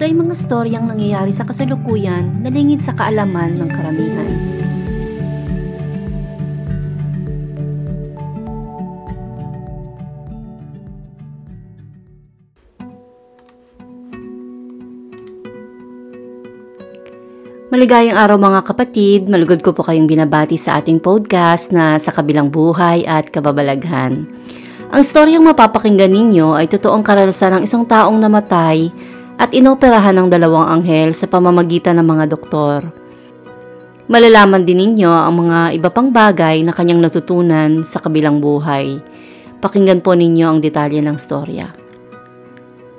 ito ay mga storyang nangyayari sa kasalukuyan na lingid sa kaalaman ng karamihan. Maligayang araw mga kapatid, malugod ko po kayong binabati sa ating podcast na sa kabilang buhay at kababalaghan. Ang storyang mapapakinggan ninyo ay totoong karanasan ng isang taong namatay at inoperahan ng dalawang anghel sa pamamagitan ng mga doktor. Malalaman din ninyo ang mga iba pang bagay na kanyang natutunan sa kabilang buhay. Pakinggan po ninyo ang detalye ng storya.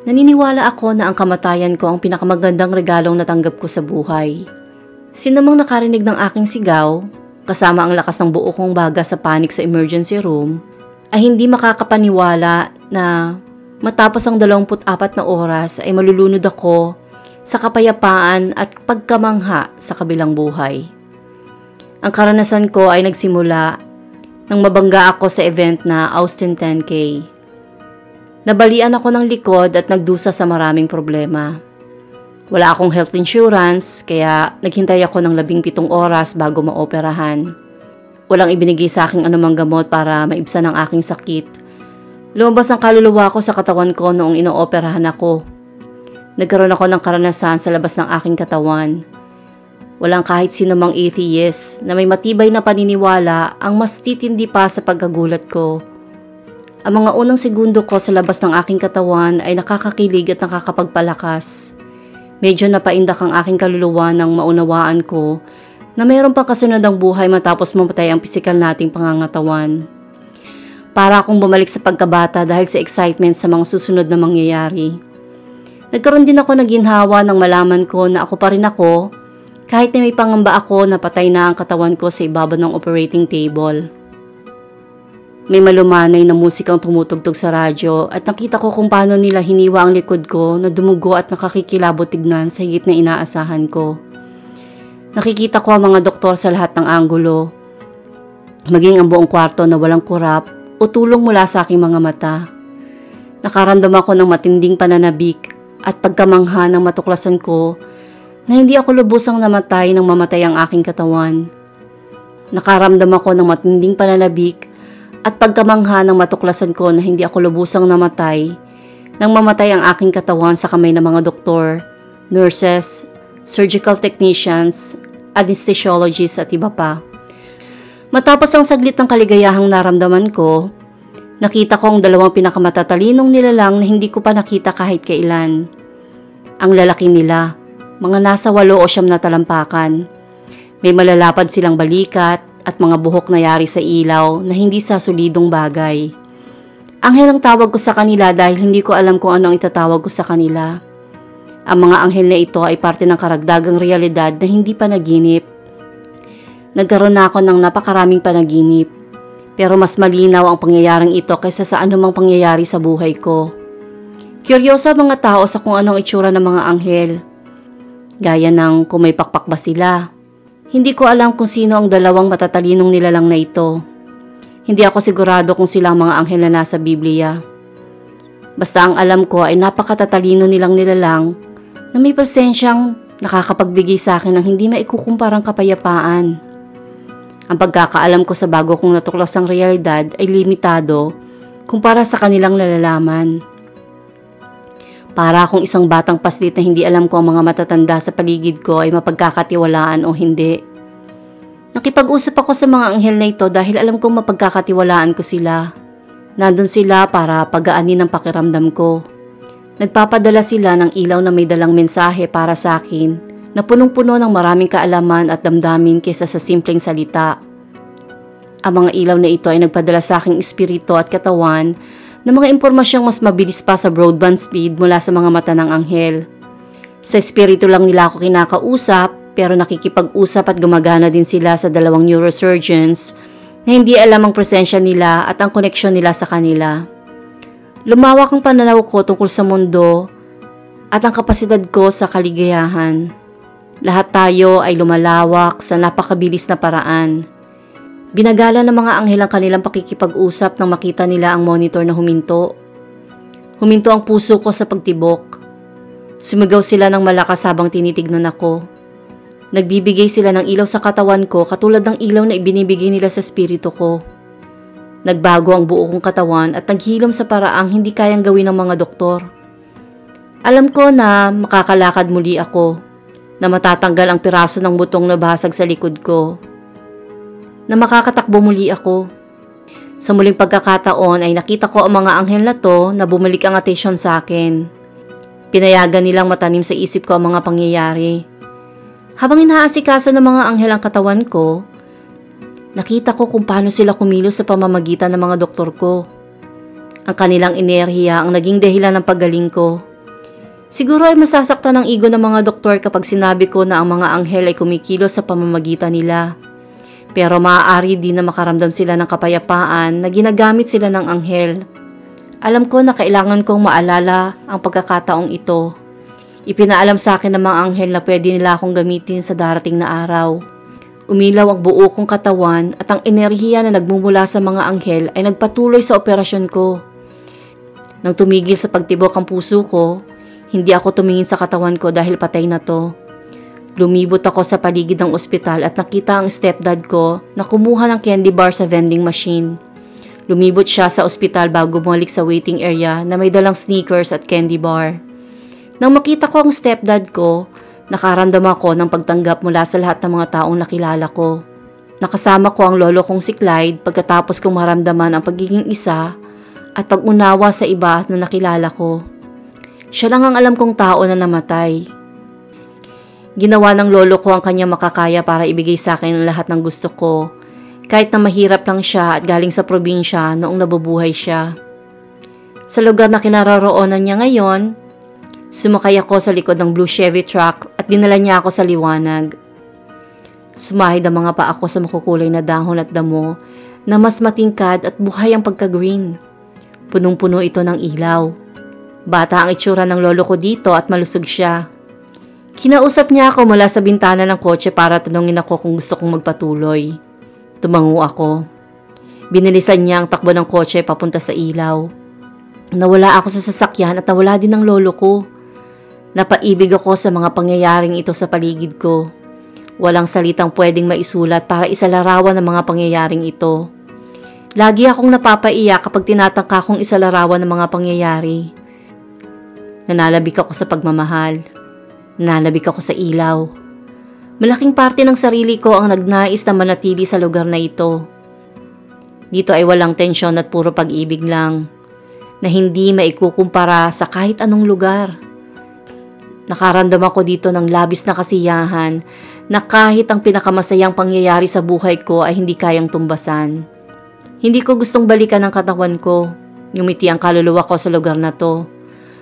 Naniniwala ako na ang kamatayan ko ang pinakamagandang regalong natanggap ko sa buhay. Sinamang nakarinig ng aking sigaw, kasama ang lakas ng buo kong baga sa panik sa emergency room, ay hindi makakapaniwala na Matapos ang 24 na oras ay malulunod ako sa kapayapaan at pagkamangha sa kabilang buhay. Ang karanasan ko ay nagsimula nang mabangga ako sa event na Austin 10K. Nabalian ako ng likod at nagdusa sa maraming problema. Wala akong health insurance kaya naghintay ako ng labing pitong oras bago maoperahan. Walang ibinigay sa aking anumang gamot para maibsan ang aking sakit Lumabas ang kaluluwa ko sa katawan ko noong inooperahan ako. Nagkaroon ako ng karanasan sa labas ng aking katawan. Walang kahit sino mang atheist na may matibay na paniniwala ang mas titindi pa sa pagkagulat ko. Ang mga unang segundo ko sa labas ng aking katawan ay nakakakilig at nakakapagpalakas. Medyo napaindak ang aking kaluluwa nang maunawaan ko na mayroon pang kasunod ang buhay matapos mamatay ang pisikal nating pangangatawan. Para akong bumalik sa pagkabata dahil sa excitement sa mga susunod na mangyayari. Nagkaroon din ako ng ginhawa nang malaman ko na ako pa rin ako kahit na may pangamba ako na patay na ang katawan ko sa ibaba ng operating table. May malumanay na musikang tumutugtog sa radyo at nakita ko kung paano nila hiniwa ang likod ko na dumugo at nakakikilabot tignan sa higit na inaasahan ko. Nakikita ko ang mga doktor sa lahat ng anggulo. Maging ang buong kwarto na walang kurap o tulong mula sa aking mga mata. Nakaramdam ako ng matinding pananabik at pagkamangha ng matuklasan ko na hindi ako lubusang namatay nang mamatay ang aking katawan. Nakaramdam ako ng matinding pananabik at pagkamangha ng matuklasan ko na hindi ako lubusang namatay nang mamatay ang aking katawan sa kamay ng mga doktor, nurses, surgical technicians, anesthesiologists at iba pa. Matapos ang saglit ng kaligayahang naramdaman ko, nakita ko ang dalawang pinakamatatalinong nilalang na hindi ko pa nakita kahit kailan. Ang lalaki nila, mga nasa walo o siyam na talampakan. May malalapad silang balikat at mga buhok na yari sa ilaw na hindi sa solidong bagay. Anghel ang tawag ko sa kanila dahil hindi ko alam kung anong itatawag ko sa kanila. Ang mga anghel na ito ay parte ng karagdagang realidad na hindi pa naginip Nagkaroon na ako ng napakaraming panaginip. Pero mas malinaw ang pangyayaring ito kaysa sa anumang pangyayari sa buhay ko. Kuryosa mga tao sa kung anong itsura ng mga anghel. Gaya ng kung may pakpak ba sila. Hindi ko alam kung sino ang dalawang matatalinong nilalang na ito. Hindi ako sigurado kung sila ang mga anghel na nasa Biblia. Basta ang alam ko ay napakatatalino nilang nilalang na may presensyang nakakapagbigay sa akin ng hindi maikukumparang kapayapaan. Ang pagkakaalam ko sa bago kong natuklasang realidad ay limitado kumpara sa kanilang nalalaman. Para akong isang batang paslit na hindi alam ko ang mga matatanda sa paligid ko ay mapagkakatiwalaan o hindi. Nakipag-usap ako sa mga anghel na ito dahil alam kong mapagkakatiwalaan ko sila. Nandun sila para pagaanin ang pakiramdam ko. Nagpapadala sila ng ilaw na may dalang mensahe para sa akin na punong-puno ng maraming kaalaman at damdamin kaysa sa simpleng salita. Ang mga ilaw na ito ay nagpadala sa aking espiritu at katawan ng mga impormasyong mas mabilis pa sa broadband speed mula sa mga mata ng anghel. Sa espiritu lang nila ako kinakausap pero nakikipag-usap at gumagana din sila sa dalawang neurosurgeons na hindi alam ang presensya nila at ang koneksyon nila sa kanila. Lumawak ang pananaw ko tungkol sa mundo at ang kapasidad ko sa kaligayahan. Lahat tayo ay lumalawak sa napakabilis na paraan. Binagala ng mga anghel ang kanilang pakikipag-usap nang makita nila ang monitor na huminto. Huminto ang puso ko sa pagtibok. Sumigaw sila ng malakas habang tinitignan ako. Nagbibigay sila ng ilaw sa katawan ko katulad ng ilaw na ibinibigay nila sa spirito ko. Nagbago ang buo kong katawan at naghilom sa paraang hindi kayang gawin ng mga doktor. Alam ko na makakalakad muli ako, na matatanggal ang piraso ng butong na basag sa likod ko, na makakatakbo muli ako. Sa muling pagkakataon ay nakita ko ang mga anghel na to na bumalik ang atensyon sa akin. Pinayagan nilang matanim sa isip ko ang mga pangyayari. Habang inaasikaso ng mga anghel ang katawan ko, Nakita ko kung paano sila kumilos sa pamamagitan ng mga doktor ko. Ang kanilang enerhiya ang naging dahilan ng paggaling ko. Siguro ay masasaktan ng ego ng mga doktor kapag sinabi ko na ang mga anghel ay kumikilos sa pamamagitan nila. Pero maaari din na makaramdam sila ng kapayapaan na ginagamit sila ng anghel. Alam ko na kailangan kong maalala ang pagkakataong ito. Ipinaalam sa akin ng mga anghel na pwede nila akong gamitin sa darating na araw. Umilaw ang buo kong katawan at ang enerhiya na nagmumula sa mga anghel ay nagpatuloy sa operasyon ko. Nang tumigil sa pagtibok ang puso ko, hindi ako tumingin sa katawan ko dahil patay na to. Lumibot ako sa paligid ng ospital at nakita ang stepdad ko na kumuha ng candy bar sa vending machine. Lumibot siya sa ospital bago bumalik sa waiting area na may dalang sneakers at candy bar. Nang makita ko ang stepdad ko, Nakaramdam ako ng pagtanggap mula sa lahat ng mga taong nakilala ko. Nakasama ko ang lolo kong si Clyde pagkatapos kong maramdaman ang pagiging isa at pag-unawa sa iba na nakilala ko. Siya lang ang alam kong tao na namatay. Ginawa ng lolo ko ang kanyang makakaya para ibigay sa akin ang lahat ng gusto ko, kahit na mahirap lang siya at galing sa probinsya noong nabubuhay siya. Sa lugar na kinaroroonan niya ngayon, Sumakay ako sa likod ng blue Chevy truck at dinala niya ako sa liwanag. Sumahid ang mga paa ko sa makukulay na dahon at damo na mas matingkad at buhay ang pagka-green. Punong-puno ito ng ilaw. Bata ang itsura ng lolo ko dito at malusog siya. Kinausap niya ako mula sa bintana ng kotse para tanungin ako kung gusto kong magpatuloy. Tumango ako. Binilisan niya ang takbo ng kotse papunta sa ilaw. Nawala ako sa sasakyan at nawala din ang lolo ko. Napaibig ako sa mga pangyayaring ito sa paligid ko. Walang salitang pwedeng maisulat para isalarawan ang mga pangyayaring ito. Lagi akong napapaiyak kapag tinatangka kong isalarawan ng mga pangyayari. Nanalabik ako sa pagmamahal. Nanalabik ako sa ilaw. Malaking parte ng sarili ko ang nagnais na manatili sa lugar na ito. Dito ay walang tensyon at puro pag-ibig lang na hindi maikukumpara sa kahit anong lugar. Nakaramdam ako dito ng labis na kasiyahan na kahit ang pinakamasayang pangyayari sa buhay ko ay hindi kayang tumbasan. Hindi ko gustong balikan ang katawan ko. Yumiti ang kaluluwa ko sa lugar na to.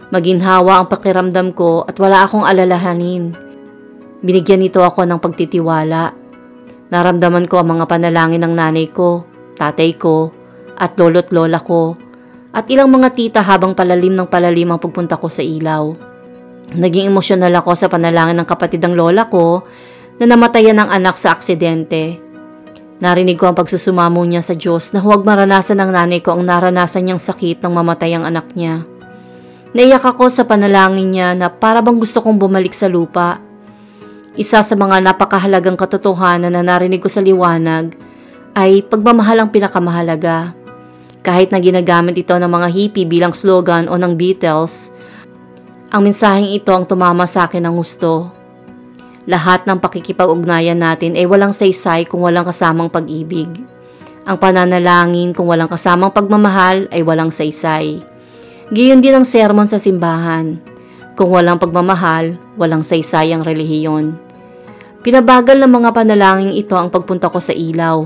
Maginhawa ang pakiramdam ko at wala akong alalahanin. Binigyan nito ako ng pagtitiwala. Naramdaman ko ang mga panalangin ng nanay ko, tatay ko, at lolo't lola ko, at ilang mga tita habang palalim ng palalim ang pagpunta ko sa ilaw. Naging emosyonal ako sa panalangin ng kapatid ng lola ko na namatayan ng anak sa aksidente. Narinig ko ang pagsusumamo niya sa Diyos na huwag maranasan ng nanay ko ang naranasan niyang sakit ng mamatay ang anak niya. Naiyak ako sa panalangin niya na para bang gusto kong bumalik sa lupa. Isa sa mga napakahalagang katotohanan na narinig ko sa liwanag ay pagmamahal ang pinakamahalaga. Kahit na ginagamit ito ng mga hippie bilang slogan o ng Beatles, ang mensaheng ito ang tumama sa akin ng gusto. Lahat ng pakikipag-ugnayan natin ay walang saysay kung walang kasamang pag-ibig. Ang pananalangin kung walang kasamang pagmamahal ay walang saysay. Giyon din ang sermon sa simbahan. Kung walang pagmamahal, walang saysay ang relihiyon. Pinabagal ng mga panalangin ito ang pagpunta ko sa ilaw.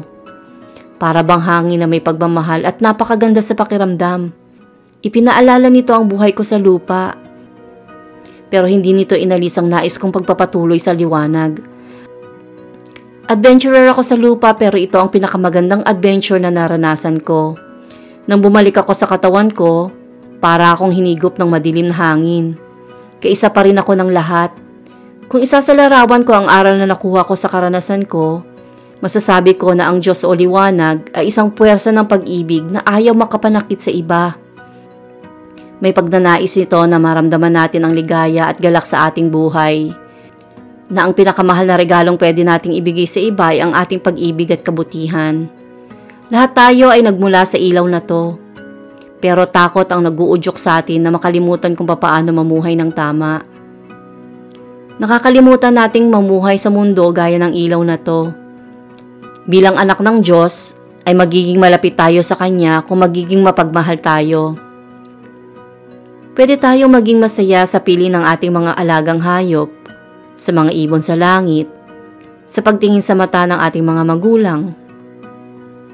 Para bang hangin na may pagmamahal at napakaganda sa pakiramdam. Ipinaalala nito ang buhay ko sa lupa pero hindi nito inalis ang nais kong pagpapatuloy sa liwanag. Adventurer ako sa lupa pero ito ang pinakamagandang adventure na naranasan ko. Nang bumalik ako sa katawan ko, para akong hinigop ng madilim na hangin. Kaisa pa rin ako ng lahat. Kung isasalarawan ko ang aral na nakuha ko sa karanasan ko, masasabi ko na ang Diyos o liwanag ay isang puwersa ng pag-ibig na ayaw makapanakit sa iba. May pagnanais nito na maramdaman natin ang ligaya at galak sa ating buhay. Na ang pinakamahal na regalong pwede nating ibigay sa iba ay ang ating pag-ibig at kabutihan. Lahat tayo ay nagmula sa ilaw na to. Pero takot ang naguudyok sa atin na makalimutan kung papaano mamuhay ng tama. Nakakalimutan nating mamuhay sa mundo gaya ng ilaw na to. Bilang anak ng Diyos, ay magiging malapit tayo sa Kanya kung magiging mapagmahal tayo. Pwede tayong maging masaya sa pili ng ating mga alagang hayop, sa mga ibon sa langit, sa pagtingin sa mata ng ating mga magulang.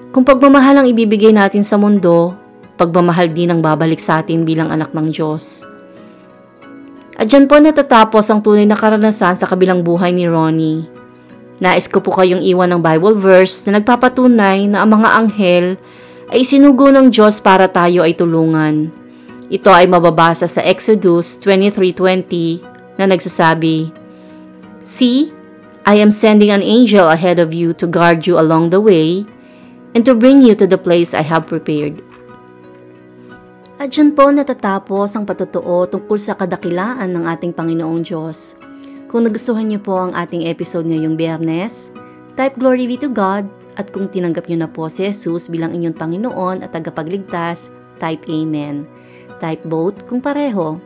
Kung pagmamahal ang ibibigay natin sa mundo, pagmamahal din ang babalik sa atin bilang anak ng Diyos. At dyan po natatapos ang tunay na karanasan sa kabilang buhay ni Ronnie. Nais ko po kayong iwan ng Bible verse na nagpapatunay na ang mga anghel ay sinugo ng Diyos para tayo ay tulungan. Ito ay mababasa sa Exodus 23.20 na nagsasabi, See, I am sending an angel ahead of you to guard you along the way and to bring you to the place I have prepared. At dyan po natatapos ang patotoo tungkol sa kadakilaan ng ating Panginoong Diyos. Kung nagustuhan niyo po ang ating episode ngayong biyernes, type Glory be to God at kung tinanggap niyo na po si Jesus bilang inyong Panginoon at tagapagligtas, type Amen type both kung pareho.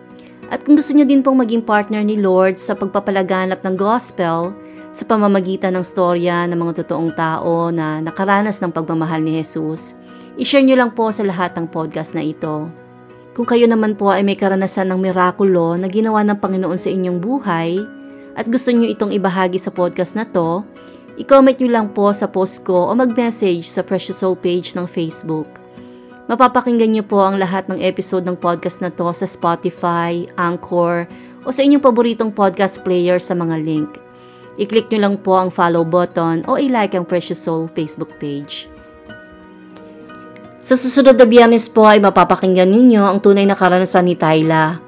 At kung gusto niyo din pong maging partner ni Lord sa pagpapalaganap ng gospel sa pamamagitan ng storya ng mga totoong tao na nakaranas ng pagmamahal ni Jesus, ishare niyo lang po sa lahat ng podcast na ito. Kung kayo naman po ay may karanasan ng mirakulo na ginawa ng Panginoon sa inyong buhay at gusto niyo itong ibahagi sa podcast na to, i-comment niyo lang po sa post ko o mag-message sa Precious Soul page ng Facebook. Mapapakinggan niyo po ang lahat ng episode ng podcast na to sa Spotify, Anchor, o sa inyong paboritong podcast player sa mga link. I-click nyo lang po ang follow button o i-like ang Precious Soul Facebook page. Sa susunod na biyernes po ay mapapakinggan ninyo ang tunay na karanasan ni Tyla.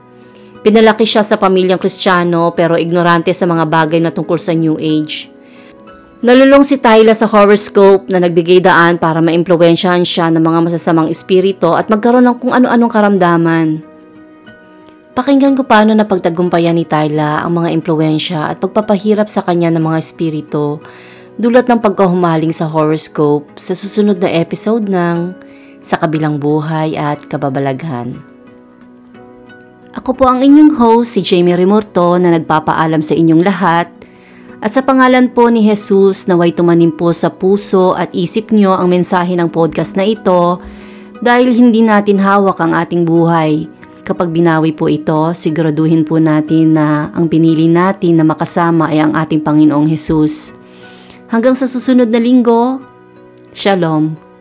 Pinalaki siya sa pamilyang kristyano pero ignorante sa mga bagay na tungkol sa New Age. Nalulong si Tyla sa horoscope na nagbigay daan para maimpluwensyahan siya ng mga masasamang espiritu at magkaroon ng kung ano-anong karamdaman. Pakinggan ko paano na pagtagumpayan ni Tyla ang mga impluensya at pagpapahirap sa kanya ng mga espiritu dulot ng pagkahumaling sa horoscope sa susunod na episode ng Sa Kabilang Buhay at Kababalaghan. Ako po ang inyong host, si Jamie Rimorto na nagpapaalam sa inyong lahat at sa pangalan po ni Jesus, naway tumanim po sa puso at isip nyo ang mensahe ng podcast na ito dahil hindi natin hawak ang ating buhay. Kapag binawi po ito, siguraduhin po natin na ang pinili natin na makasama ay ang ating Panginoong Jesus. Hanggang sa susunod na linggo, Shalom.